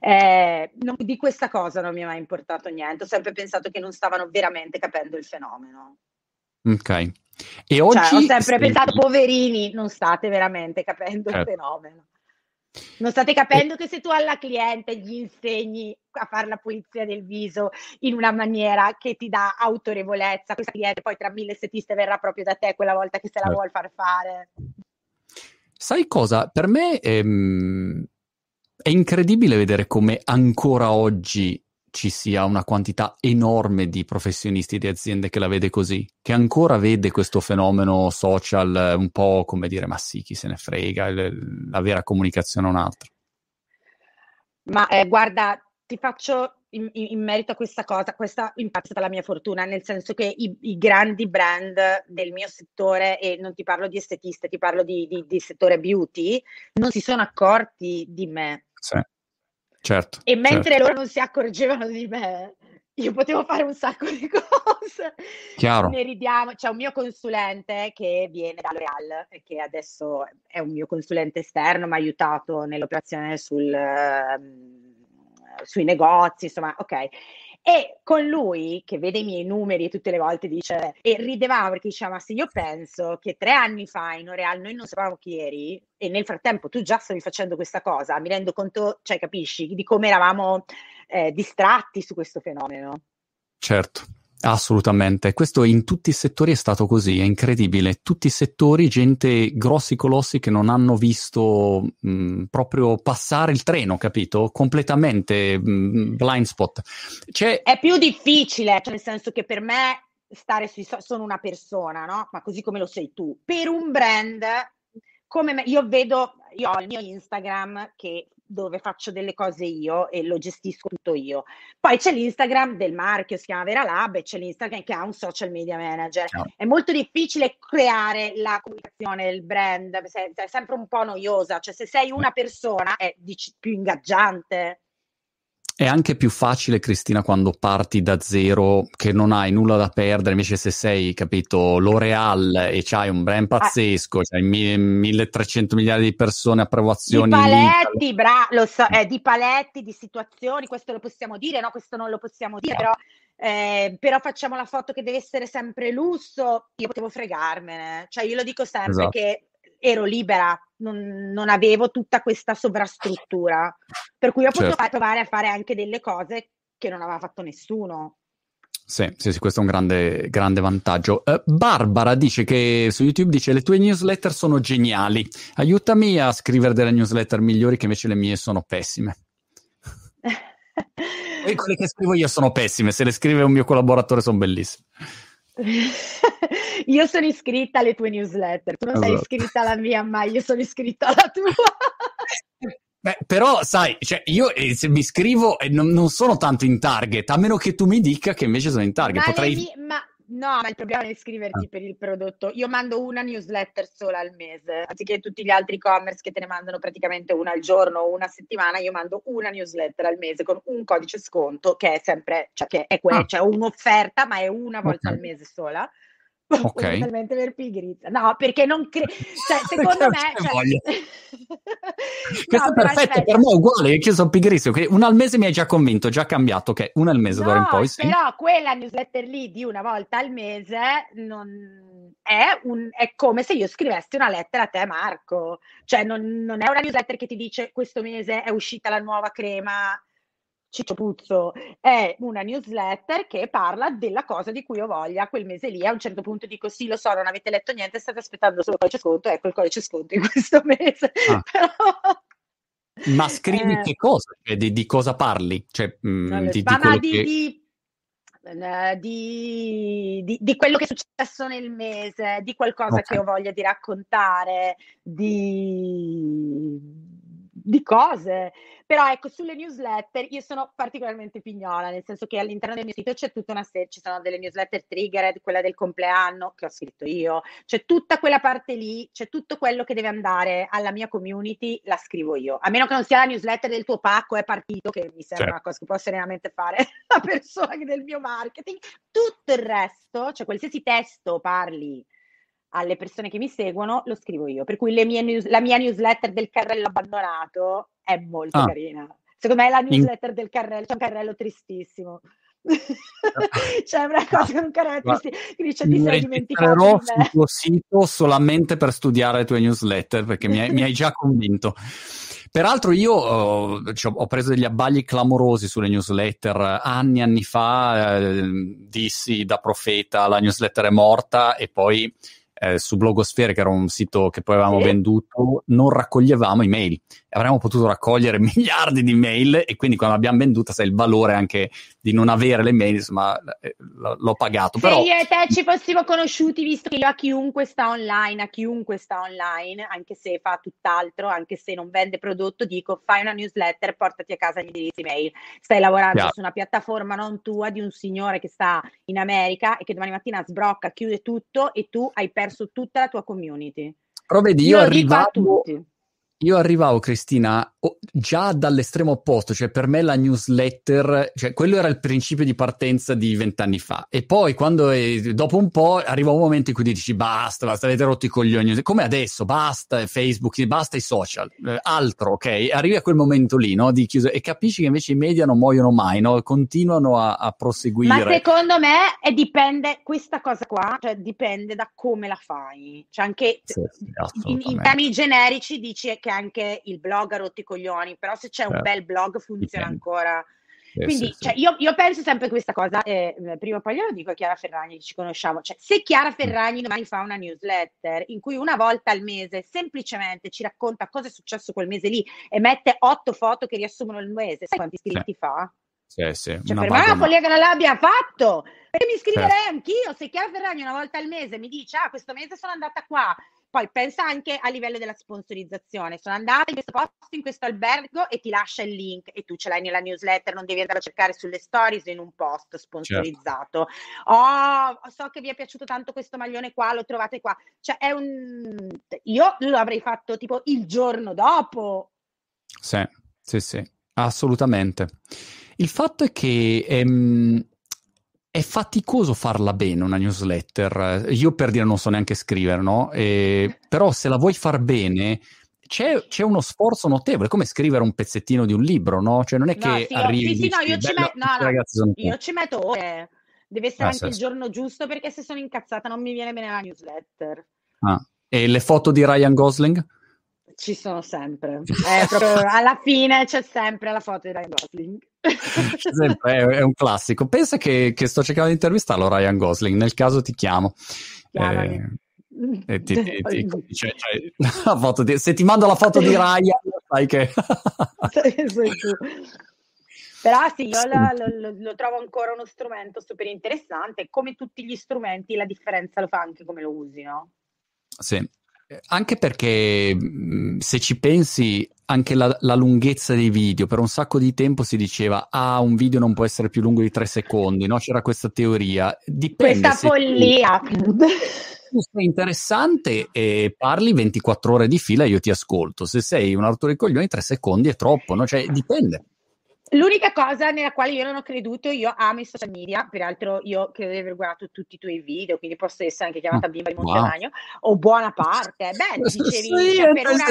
Eh, non, di questa cosa non mi è mai importato niente, ho sempre pensato che non stavano veramente capendo il fenomeno. Ok. E oggi cioè, ho sempre pensato, poverini, non state veramente capendo certo. il fenomeno. Non state capendo che se tu alla cliente gli insegni a fare la pulizia del viso in una maniera che ti dà autorevolezza, questa cliente poi tra mille setiste verrà proprio da te quella volta che se la certo. vuol far fare. Sai cosa? Per me ehm, è incredibile vedere come ancora oggi ci sia una quantità enorme di professionisti di aziende che la vede così, che ancora vede questo fenomeno social un po' come dire ma sì, chi se ne frega, la vera comunicazione è un'altra. Ma eh, guarda, ti faccio in, in, merito a questa cosa, questa in parte è stata la mia fortuna, nel senso che i, i, grandi brand del mio settore, e non ti parlo di estetiste, ti parlo di, di, di settore beauty, non si sono accorti di me. Sì, certo. E mentre certo. loro non si accorgevano di me, io potevo fare un sacco di cose. Chiaro. Ne ridiamo. C'è un mio consulente che viene da L'Oreal e che adesso è un mio consulente esterno, mi ha aiutato nell'operazione sul, uh, sui negozi, insomma, ok. E con lui, che vede i miei numeri tutte le volte dice, e ridevamo perché diceva, ma se io penso che tre anni fa in L'Oreal noi non sapevamo chi eri, e nel frattempo tu già stavi facendo questa cosa, mi rendo conto, cioè capisci, di come eravamo eh, distratti su questo fenomeno. Certo. Assolutamente, questo in tutti i settori è stato così, è incredibile. Tutti i settori, gente grossi colossi che non hanno visto mh, proprio passare il treno, capito? Completamente mh, blind spot. C'è... È più difficile, cioè nel senso che per me stare sui so- sono una persona, no? Ma così come lo sei tu. Per un brand, come me, io vedo, io ho il mio Instagram che dove faccio delle cose io e lo gestisco tutto io. Poi c'è l'Instagram del marchio, si chiama Vera Lab, e c'è l'Instagram che ha un social media manager. No. È molto difficile creare la comunicazione del brand, è sempre un po' noiosa, cioè se sei una persona è più ingaggiante. È anche più facile, Cristina, quando parti da zero, che non hai nulla da perdere, invece se sei, capito, L'Oreal e c'hai un brand ah. pazzesco, c'hai 1300 miliardi di persone, approvazioni. Di paletti, bra- lo so, eh, di paletti, di situazioni, questo lo possiamo dire, no? Questo non lo possiamo dire, però, eh, però facciamo la foto che deve essere sempre lusso, io potevo fregarmene. Cioè io lo dico sempre esatto. che ero libera, non, non, avevo tutta questa sovrastruttura, per cui ho certo. potuto provare a fare anche delle cose che non aveva fatto nessuno. Sì, sì, sì, questo è un grande, grande vantaggio. Uh, Barbara dice che su YouTube dice le tue newsletter sono geniali, aiutami a scrivere delle newsletter migliori che invece le mie sono pessime. e quelle che scrivo io sono pessime, se le scrive un mio collaboratore sono bellissime. io sono iscritta alle tue newsletter, tu non esatto. sei iscritta alla mia, ma io sono iscritta alla tua. Beh, però, sai, cioè, io eh, se mi iscrivo eh, non, non, sono tanto in target, a meno che tu mi dica che invece sono in target. Ma, Potrei... mi, ma No, ma il problema è iscriverti ah. per il prodotto. Io mando una newsletter sola al mese, anziché tutti gli altri e-commerce che te ne mandano praticamente una al giorno o una settimana, io mando una newsletter al mese con un codice sconto che è sempre, cioè che è, que- ah. cioè un'offerta, ma è una volta okay. al mese sola ok. Totalmente per pigrizia. No, perché non credo. Cioè, secondo me. Cioè... Questo no, è perfetto, aspetta. per me è uguale. Io sono pigrissimo. Che una al mese mi hai già convinto, già cambiato. Ok, una al mese no, d'ora in poi. Sì. Però quella newsletter lì di una volta al mese non... è, un... è, come se io scrivessi una lettera a te, Marco. Cioè, non, non è una newsletter che ti dice questo mese è uscita la nuova crema Ciccio Puzzo è una newsletter che parla della cosa di cui ho voglia quel mese lì. A un certo punto dico: Sì, lo so, non avete letto niente, state aspettando solo il codice sconto. Ecco il codice sconto in questo mese. Ah. Ma scrivi eh, che cosa? Cioè, di, di, cosa parli? Cioè, mh, mm, di, di, ma di, che... di, eh, di, di, di, quello che è successo nel mese, di qualcosa okay. che ho voglia di raccontare, di, di cose. Però ecco, sulle newsletter io sono particolarmente pignola, nel senso che all'interno del mio sito c'è tutta una serie, ci sono delle newsletter triggered, quella del compleanno che ho scritto io, c'è tutta quella parte lì, c'è tutto quello che deve andare alla mia community, la scrivo io. A meno che non sia la newsletter del tuo pacco è partito, che mi sembra certo. una cosa che può serenamente fare la persona del mio marketing. Tutto il resto, cioè qualsiasi testo parli alle persone che mi seguono, lo scrivo io. Per cui news, la mia newsletter del carrello abbandonato è molto ah. carina. Secondo me è la newsletter In... del carrello, c'è un carrello tristissimo. c'è una cosa con un carrello tristissimo che dice ti sei dimenticato sul tuo sito solamente per studiare le tue newsletter perché mi hai, mi hai già convinto. Peraltro io cioè, ho preso degli abbagli clamorosi sulle newsletter. Anni e anni fa eh, dissi da profeta la newsletter è morta e poi eh, su Blogosfere, che era un sito che poi avevamo sì. venduto, non raccoglievamo email avremmo potuto raccogliere miliardi di mail e quindi quando l'abbiamo venduta sai il valore anche di non avere le mail, insomma eh, l'ho pagato. Se Però... io e te ci fossimo conosciuti, visto che io a chiunque sta online, a chiunque sta online, anche se fa tutt'altro, anche se non vende prodotto, dico fai una newsletter, portati a casa gli indirizzi mail. Stai lavorando yeah. su una piattaforma non tua di un signore che sta in America e che domani mattina sbrocca, chiude tutto e tu hai perso tutta la tua community. Però vedi, io, io arrivavo, io arrivavo, Cristina, già dall'estremo opposto, cioè per me la newsletter, cioè quello era il principio di partenza di vent'anni fa. E poi quando è, dopo un po' arriva un momento in cui dici basta, basta, avete rotto i coglioni, come adesso, basta Facebook, basta i social, eh, altro, ok? Arrivi a quel momento lì, no? Di chiuso, e capisci che invece i media non muoiono mai, no? Continuano a, a proseguire. Ma secondo me è dipende, questa cosa qua, cioè dipende da come la fai. Cioè anche sì, in, in temi generici dici che anche il blog ha rotto i coglioni, però se c'è un certo. bel blog funziona Dipende. ancora. Sì, Quindi sì, cioè, sì. Io, io, penso sempre questa cosa, eh, prima o poi glielo dico a Chiara Ferragni, ci conosciamo, cioè, se Chiara Ferragni domani fa una newsletter in cui una volta al mese semplicemente ci racconta cosa è successo quel mese lì e mette otto foto che riassumono il mese, sai quanti iscritti fa? Sì, sì. Cioè, per me è una follia che non l'abbia fatto. Perché mi iscriverei certo. anch'io. Se Chiara Ferragni una volta al mese mi dice, ah, questo mese sono andata qua, poi pensa anche a livello della sponsorizzazione. Sono andata in questo posto, in questo albergo e ti lascia il link e tu ce l'hai nella newsletter, non devi andare a cercare sulle stories in un post sponsorizzato. Certo. Oh, so che vi è piaciuto tanto questo maglione qua, lo trovate qua. Cioè è un... Io lo avrei fatto tipo il giorno dopo. Sì, sì, sì, assolutamente. Il fatto è che... Ehm è faticoso farla bene una newsletter. Io per dire non so neanche scrivere, no? E, però se la vuoi far bene, c'è, c'è, uno sforzo notevole, come scrivere un pezzettino di un libro, no? Cioè non è che no, sì, arrivi sì, sì, no, io, ci, met- no, no, io ci metto ore. Deve essere ah, anche il giorno giusto perché se sono incazzata non mi viene bene la newsletter. Ah. E le foto di Ryan Gosling? Ci sono sempre. È proprio, alla fine c'è sempre la foto di Ryan Gosling. Sempre, è, è, un classico. Pensa che, che, sto cercando di intervistarlo Ryan Gosling, nel caso ti chiamo. Eh, e ti, ti, ti, cioè, cioè, di, se ti mando la foto di Ryan, sai che... Però sì, io lo, lo, lo, trovo ancora uno strumento super interessante. Come tutti gli strumenti, la differenza lo fa anche come lo usi, no? Sì, anche perché se ci pensi, anche la, la, lunghezza dei video, per un sacco di tempo si diceva ah, un video non può essere più lungo di tre secondi, no? C'era questa teoria. Dipende questa follia. Tu, sei interessante e parli 24 ore di fila io ti ascolto. Se sei un autore di coglioni, tre secondi è troppo, no? Cioè, dipende. L'unica cosa nella quale io non ho creduto, io amo i social media, peraltro io credo di aver guardato tutti i tuoi video, quindi posso essere anche chiamata bimba di Montemagno, wow. o buona parte. Beh, dicevi... Sì, cioè, per una...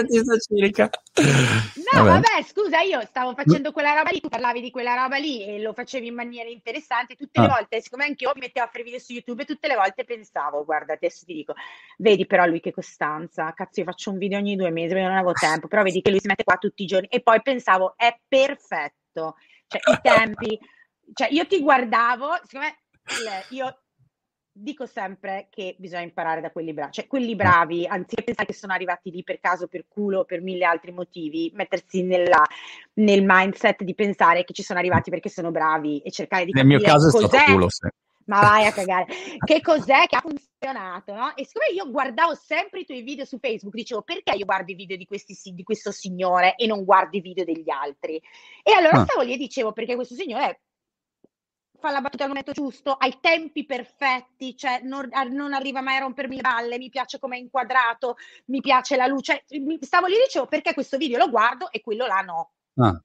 No, vabbè. vabbè. scusa, io stavo facendo quella roba lì, tu parlavi di quella roba lì e lo facevi in maniera interessante tutte ah. le volte, siccome anche io mi mettevo a fare video su YouTube tutte le volte pensavo, guarda, adesso ti dico, vedi però lui che costanza, cazzo io faccio un video ogni due mesi perché non avevo tempo, però vedi che lui si mette qua tutti i giorni e poi pensavo, è perfetto fatto, cioè i tempi, cioè io ti guardavo, secondo me io dico sempre che bisogna imparare da quelli bravi, cioè quelli bravi, anziché pensare che sono arrivati lì per caso, per culo, per mille altri motivi, mettersi nella, nel mindset di pensare che ci sono arrivati perché sono bravi e cercare di Nel mio caso è stato culo, sì ma vai a cagare. che cos'è che ha funzionato, no? E siccome io guardavo sempre i tuoi video su Facebook, dicevo perché io guardo i video di, questi, di questo signore e non guardo i video degli altri? E allora ah. stavo lì e dicevo perché questo signore fa la battuta al momento giusto, ha i tempi perfetti, cioè non, non, arriva mai a rompermi le balle, mi piace come è inquadrato, mi piace la luce. Stavo lì e dicevo perché questo video lo guardo e quello là no. Ah.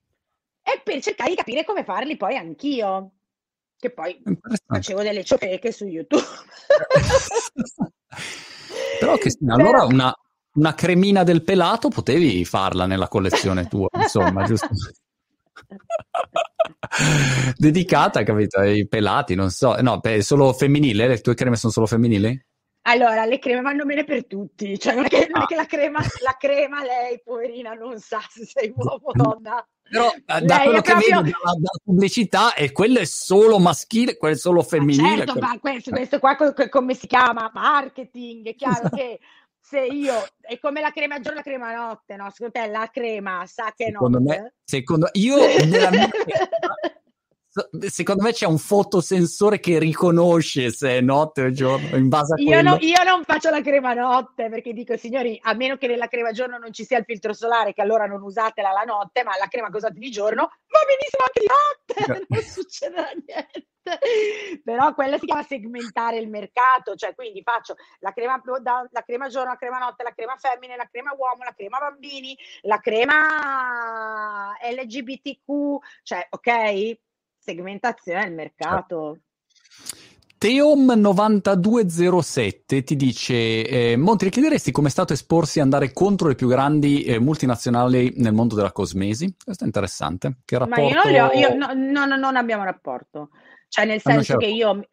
E per cercare di capire come farli poi anch'io che poi facevo delle ciofeche su YouTube. Però che allora una, una cremina del pelato potevi farla nella collezione tua, insomma, giusto? Dedicata, capito, ai pelati, non so. No, beh, solo femminile, le tue creme sono solo femminili? Allora, le creme vanno bene per tutti, cioè non è che, non è ah. che la, crema, la crema, lei, poverina, non sa se sei uomo o donna. Però da quello che proprio... vedo dalla, dalla, pubblicità e quello è solo maschile, quello è solo femminile. Ma certo, ma questo, questo qua come si chiama? Marketing, è chiaro che se io è come la crema giorno la crema notte, no? Secondo te la crema sa che secondo notte? Me, secondo io nella mia secondo me c'è un fotosensore che riconosce se è notte o giorno in base a io, no, io, non faccio la crema notte perché dico signori a meno che nella crema giorno non ci sia il filtro solare che allora non usatela la notte ma la crema che usate di giorno va benissimo anche di notte non succederà niente. Però quella si chiama segmentare il mercato cioè quindi faccio la crema, la crema giorno, la crema notte, la crema femmine, la crema uomo, la crema bambini, la crema LGBTQ cioè ok segmentazione del mercato. Teom9207 ti dice: eh, Monti, chiederesti come è stato esporsi a andare contro le più grandi eh, multinazionali nel mondo della cosmesi? Questo è interessante. Che rapporto... Ma io non, ho, io no, no, no, non abbiamo rapporto. Cioè, nel senso che io.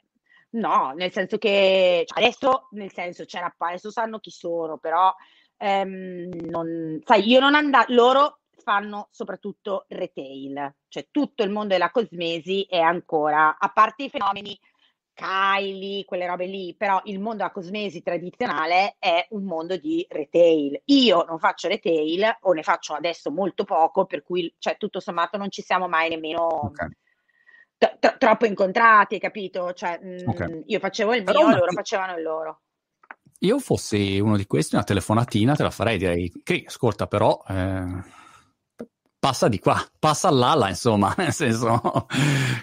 No, nel senso che cioè adesso, nel senso, c'era, adesso sanno chi sono, però ehm, non, sai, io non andavo, loro fanno soprattutto retail, cioè tutto il mondo della cosmesi è ancora, a parte i fenomeni Kylie, quelle robe lì, però il mondo della cosmesi tradizionale è un mondo di retail. Io non faccio retail o ne faccio adesso molto poco, per cui cioè, tutto sommato non ci siamo mai nemmeno okay. t- troppo incontrati, capito? Cioè, mh, okay. io facevo il mio, loro facevano il loro. Io fossi uno di questi, una telefonatina te la farei, direi, che ascolta però... Eh passa di qua, passa là, insomma, nel senso,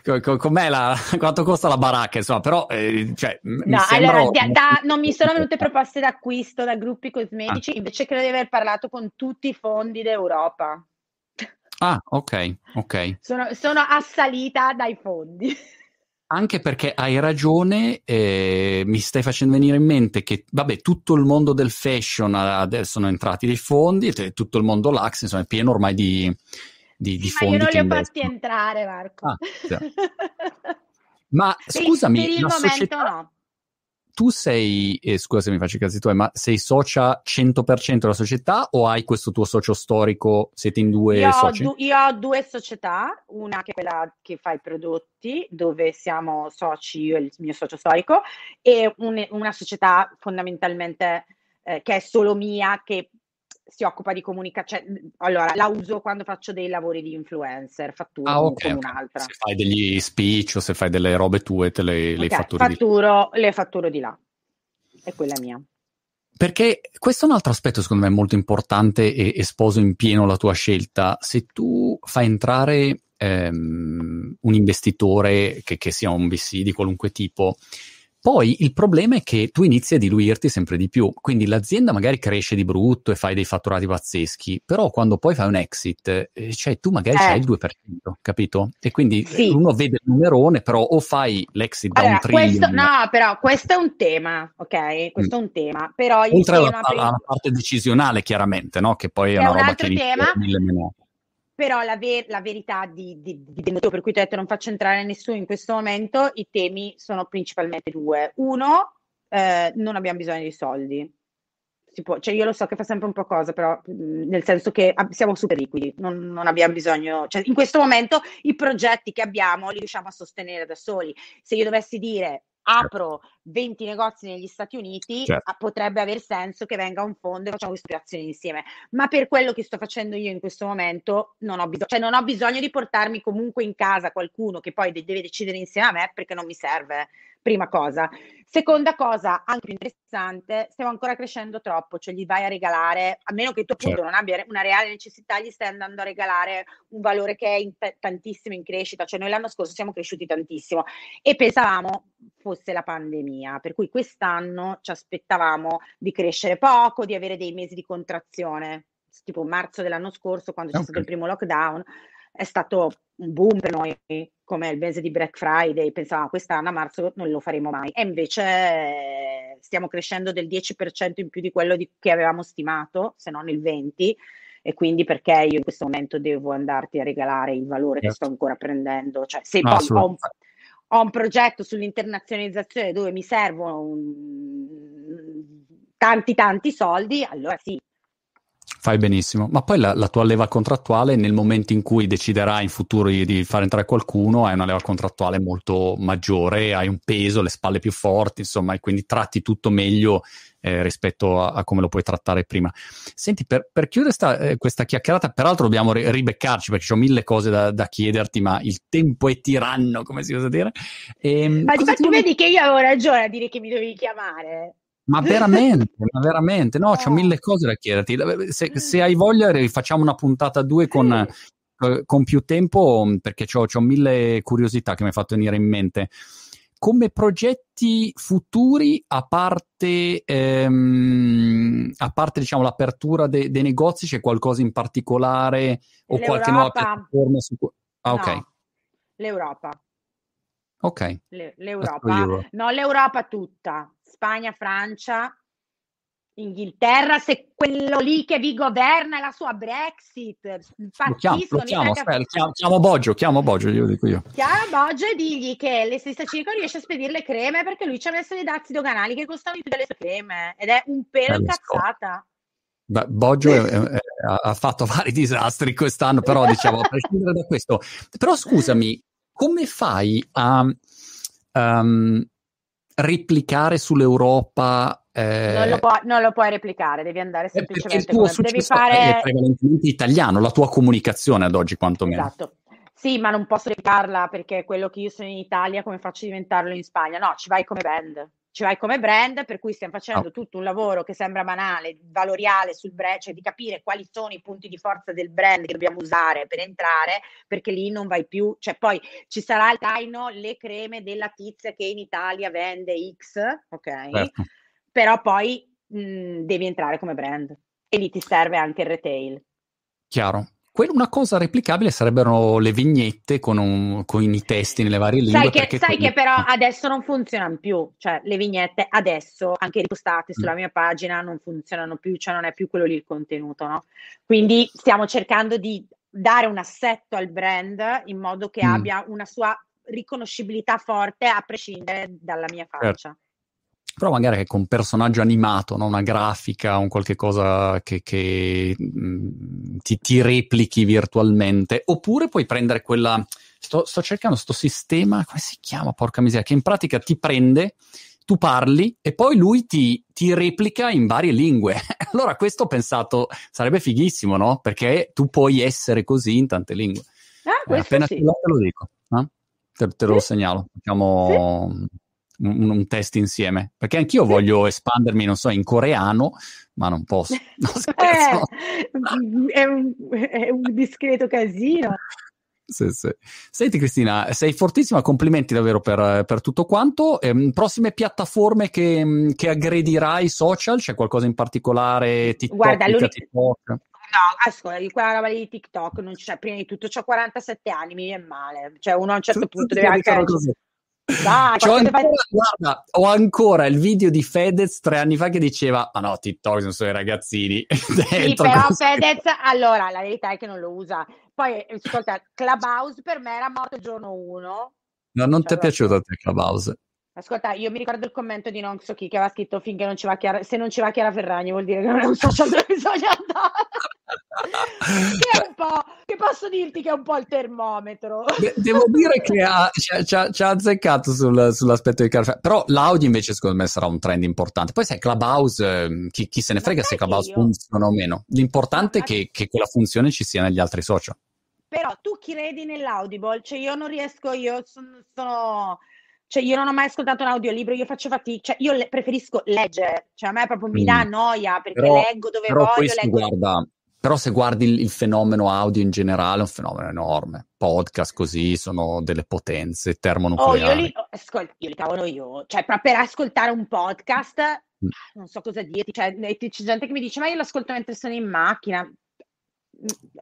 com'è la, quanto costa la baracca, insomma, però, eh, cioè, no, allora, da, da, non mi sono venute proposte d'acquisto da gruppi cosmetici, ah. invece credo di aver parlato con tutti i fondi d'Europa. Ah, ok, ok. Sono, sono assalita dai fondi. Anche perché hai ragione, eh, mi stai facendo venire in mente che, vabbè, tutto il mondo del fashion adesso sono entrati dei fondi, tutto il mondo Lux, insomma, è pieno ormai di, di, di fondi. Ma io non li ho fatti entrare, Marco. Ah, sì. Ma scusami, per il momento società... no tu sei, eh, scusa se mi faccio i casi tuoi, ma sei socia 100% della società o hai questo tuo socio storico? Siete in due io soci? Ho du- io ho due società, una che è quella che fa i prodotti, dove siamo soci io e il mio socio storico, e un- una società fondamentalmente eh, che è solo mia, che si occupa di comunicazione, cioè, allora la uso quando faccio dei lavori di influencer, fatturo ah, okay, come un'altra. Se fai degli speech o se fai delle robe tue, te le, okay, le fatturi fatturo, di là. Le fatturo di là, è quella mia. Perché questo è un altro aspetto secondo me molto importante e, e sposo in pieno la tua scelta. Se tu fai entrare ehm, un investitore che, che sia un VC di qualunque tipo, poi il problema è che tu inizi a diluirti sempre di più, quindi l'azienda magari cresce di brutto e fai dei fatturati pazzeschi, però quando poi fai un exit, eh, cioè tu magari eh. hai il 2%, capito? E quindi sì. uno vede il numerone, però o fai l'exit allora, da un trillion... Questo, no, però questo è un tema, ok? Questo mm. è un tema, però... Oltre alla, alla, parte decisionale, chiaramente, no? Che poi è, è una roba che... Tema, mille meno. Però la, ver- la verità di, di, di, del per cui ti ho detto non faccio entrare nessuno in questo momento, i temi sono principalmente due. Uno, eh, non abbiamo bisogno di soldi. Può, cioè io lo so che fa sempre un po' cosa, però mh, nel senso che ab- siamo super liquidi, non, non, abbiamo bisogno, cioè in questo momento i progetti che abbiamo li riusciamo a sostenere da soli. Se io dovessi dire apro 20 negozi negli Stati Uniti, certo. potrebbe aver senso che venga un fondo e facciamo queste operazioni insieme. Ma per quello che sto facendo io in questo momento, non ho, bisogno, cioè non ho bisogno di portarmi comunque in casa qualcuno che poi deve decidere insieme a me perché non mi serve prima cosa. Seconda cosa, anche più interessante, stiamo ancora crescendo troppo, cioè gli vai a regalare, a meno che tu appunto certo. non abbia una reale necessità, gli stai andando a regalare un valore che è in t- tantissimo in crescita, cioè noi l'anno scorso siamo cresciuti tantissimo e pensavamo fosse la pandemia, per cui quest'anno ci aspettavamo di crescere poco, di avere dei mesi di contrazione, tipo marzo dell'anno scorso quando okay. c'è stato il primo lockdown, è stato un boom per noi, come il mese di Black Friday, pensavamo quest'anno a marzo non lo faremo mai. E invece eh, stiamo crescendo del 10% in più di quello di, che avevamo stimato, se non il 20% e quindi perché io in questo momento devo andarti a regalare il valore che sto ancora prendendo, cioè se no, poi ho un, ho un, progetto sull'internazionalizzazione dove mi servono un, tanti tanti soldi, allora sì, Fai benissimo, ma poi la, la, tua leva contrattuale nel momento in cui deciderai in futuro di, di, fare entrare qualcuno, hai una leva contrattuale molto maggiore, hai un peso, le spalle più forti, insomma, e quindi tratti tutto meglio eh, rispetto a, a, come lo puoi trattare prima. Senti, per, per chiudere sta, eh, questa chiacchierata, peraltro dobbiamo ri- ribeccarci perché ho mille cose da, da, chiederti, ma il tempo è tiranno, come si usa dire. E, ehm, ma infatti ti... vedi che io avevo ragione a dire che mi dovevi chiamare. Ma veramente, ma veramente, no, oh. ho mille cose da chiederti. Se, se, hai voglia, facciamo una puntata a due con, eh, con più tempo, perché ho mille curiosità che mi hai fatto venire in mente. Come progetti futuri, a parte, ehm, a parte diciamo, l'apertura de- dei negozi, c'è qualcosa in particolare o L'Europa. qualche nuova piattaforma? Su... Ah, ok. No. L'Europa. Ok. Le- L'Europa. No, l'Europa tutta. Spagna, Francia, Inghilterra, se quello lì che vi governa è la sua Brexit, lo chiamo, lo chiamo, chiamo, chiamo Boggio, chiamo Boggio, glielo dico io. Chiama Boggio e digli che le stesse Cico riesce a spedire le creme perché lui ci ha messo dei dazi doganali che costano di più delle sue creme ed è un pelo cazzata. Beh, Boggio è, è, è, ha fatto vari disastri quest'anno, però diciamo, a prescindere da questo. Però scusami, come fai a... Um, replicare sull'Europa. Eh... Non, lo puoi, non, lo puoi, replicare, devi andare eh, semplicemente. tuo devi fare... è prevalentemente italiano, la tua comunicazione ad oggi quantomeno. Esatto. Sì, ma non posso replicarla perché quello che io sono in Italia, come faccio a diventarlo in Spagna? No, ci vai come band ci vai come brand, per cui stiamo facendo oh. tutto un lavoro che sembra banale, valoriale sul brand, cioè di capire quali sono i punti di forza del brand che dobbiamo usare per entrare, perché lì non vai più, cioè poi ci sarà il traino le creme della tizia che in Italia vende X, ok? Certo. Però poi mh, devi entrare come brand e lì ti serve anche il retail. Chiaro. Una cosa replicabile sarebbero le vignette con, un, con i testi nelle varie lingue. Sai che, sai che però adesso non funzionano più, cioè le vignette adesso, anche ripostate sulla mm. mia pagina, non funzionano più, cioè non è più quello lì il contenuto, no? Quindi stiamo cercando di dare un assetto al brand in modo che mm. abbia una sua riconoscibilità forte a prescindere dalla mia certo. faccia. Certo però magari con un personaggio animato, no? una grafica, un qualche cosa che, che mh, mm, ti, ti, replichi virtualmente, oppure puoi prendere quella, sto, sto cercando questo sistema, come si chiama, porca miseria, che in pratica ti prende, tu parli e poi lui ti, ti replica in varie lingue. allora questo ho pensato sarebbe fighissimo, no? Perché tu puoi essere così in tante lingue. Ah, eh, appena sì. te lo dico, eh? te, te, lo segnalo. Facciamo... Sì un, un, test insieme. Perché anch'io voglio espandermi, non so, in coreano, ma non posso. No, eh, è, un, è un discreto casino. Sì, sì. Senti Cristina, sei fortissima, complimenti davvero per, per tutto quanto. Eh, prossime piattaforme che, che, aggredirai social? C'è qualcosa in particolare? TikTok, Guarda, TikTok? No, ascolta, quella roba di TikTok non c'è, prima di tutto ho 47 anni, mi viene male. Cioè uno a un certo punto deve anche... Così. Dai, ancora, guarda, ho ancora il video di Fedez tre anni fa che diceva: Ma no, TikTok non sono i ragazzini. sì, però così. Fedez, allora la verità è che non lo usa. Poi, ascolta, Clubhouse per me era morto il giorno uno. No, non cioè, ti è piaciuto a te Clubhouse? Ascolta, io mi ricordo il commento di non so chi che aveva scritto finché non ci va Chiara, se non ci va Chiara Ferragni vuol dire che non è un social dove bisogna andare. che, è un po', che posso dirti che è un po' il termometro. Devo dire che ha, ci, ha, ci ha azzeccato sul, sull'aspetto di Chiara Ferragni, però l'audio invece secondo me sarà un trend importante. Poi sai, Clubhouse, ehm, chi, chi se ne frega se Clubhouse funziona o meno. L'importante è che, che quella funzione ci sia negli altri social. Però tu credi nell'audible, cioè io non riesco, io sono, sono cioè, io non ho mai ascoltato un audiolibro, io faccio fatica, cioè, io le- preferisco leggere, cioè a me proprio mi dà mm. noia perché però, leggo dove però voglio. Leggo... Guarda, però se guardi il, il, fenomeno audio in generale è un fenomeno enorme. Podcast così sono delle potenze termonucleari. Oh, io li, oh, ascolta, io li cavolo io, cioè per ascoltare un podcast mm. non so cosa dirti, cioè c'è gente che mi dice ma io l'ascolto mentre sono in macchina.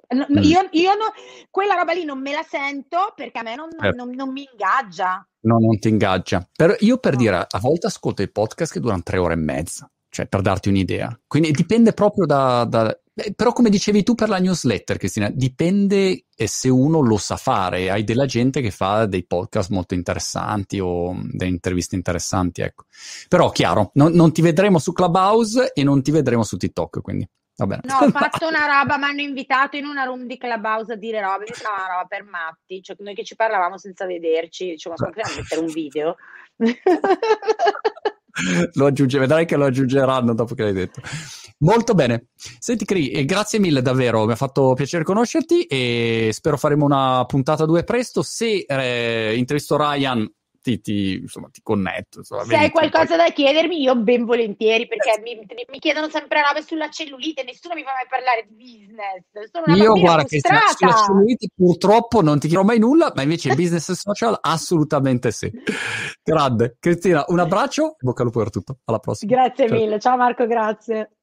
No, mm. Io, io no, quella roba lì non me la sento perché a me non, eh. non, non mi ingaggia no, non ti ingaggia. Per, io per no. dire, a volte ascolto i podcast che durano tre ore e mezza, cioè per darti un'idea. Quindi dipende proprio da... da eh, però come dicevi tu per la newsletter, Cristina, dipende se uno lo sa fare. Hai della gente che fa dei podcast molto interessanti o delle interviste interessanti, ecco. Però chiaro, non, non ti vedremo su Clubhouse e non ti vedremo su TikTok, quindi. Va bene. No, ho fatto una roba, mi hanno invitato in una room di Clubhouse a dire robe, mi sembrava una roba per matti, cioè noi che ci parlavamo senza vederci, dicevo, ma come a mettere un video? lo aggiunge, vedrai che lo aggiungeranno dopo che l'hai detto. Molto bene. Senti, Cri, grazie mille davvero, mi ha fatto piacere conoscerti e spero faremo una puntata 2 presto. Se eh, intervisto Ryan ti, ti, insomma, ti connetto. Insomma, Se hai qualcosa poi... da chiedermi, io ben volentieri, perché mi, mi, chiedono sempre robe sulla cellulite, nessuno mi fa mai parlare di business. Sono una io guarda frustrata. che sulla cellulite purtroppo non ti dirò mai nulla, ma invece business e social assolutamente sì. Grande. Cristina, un abbraccio, bocca al lupo per tutto. Alla prossima. Grazie ciao. mille, ciao Marco, grazie.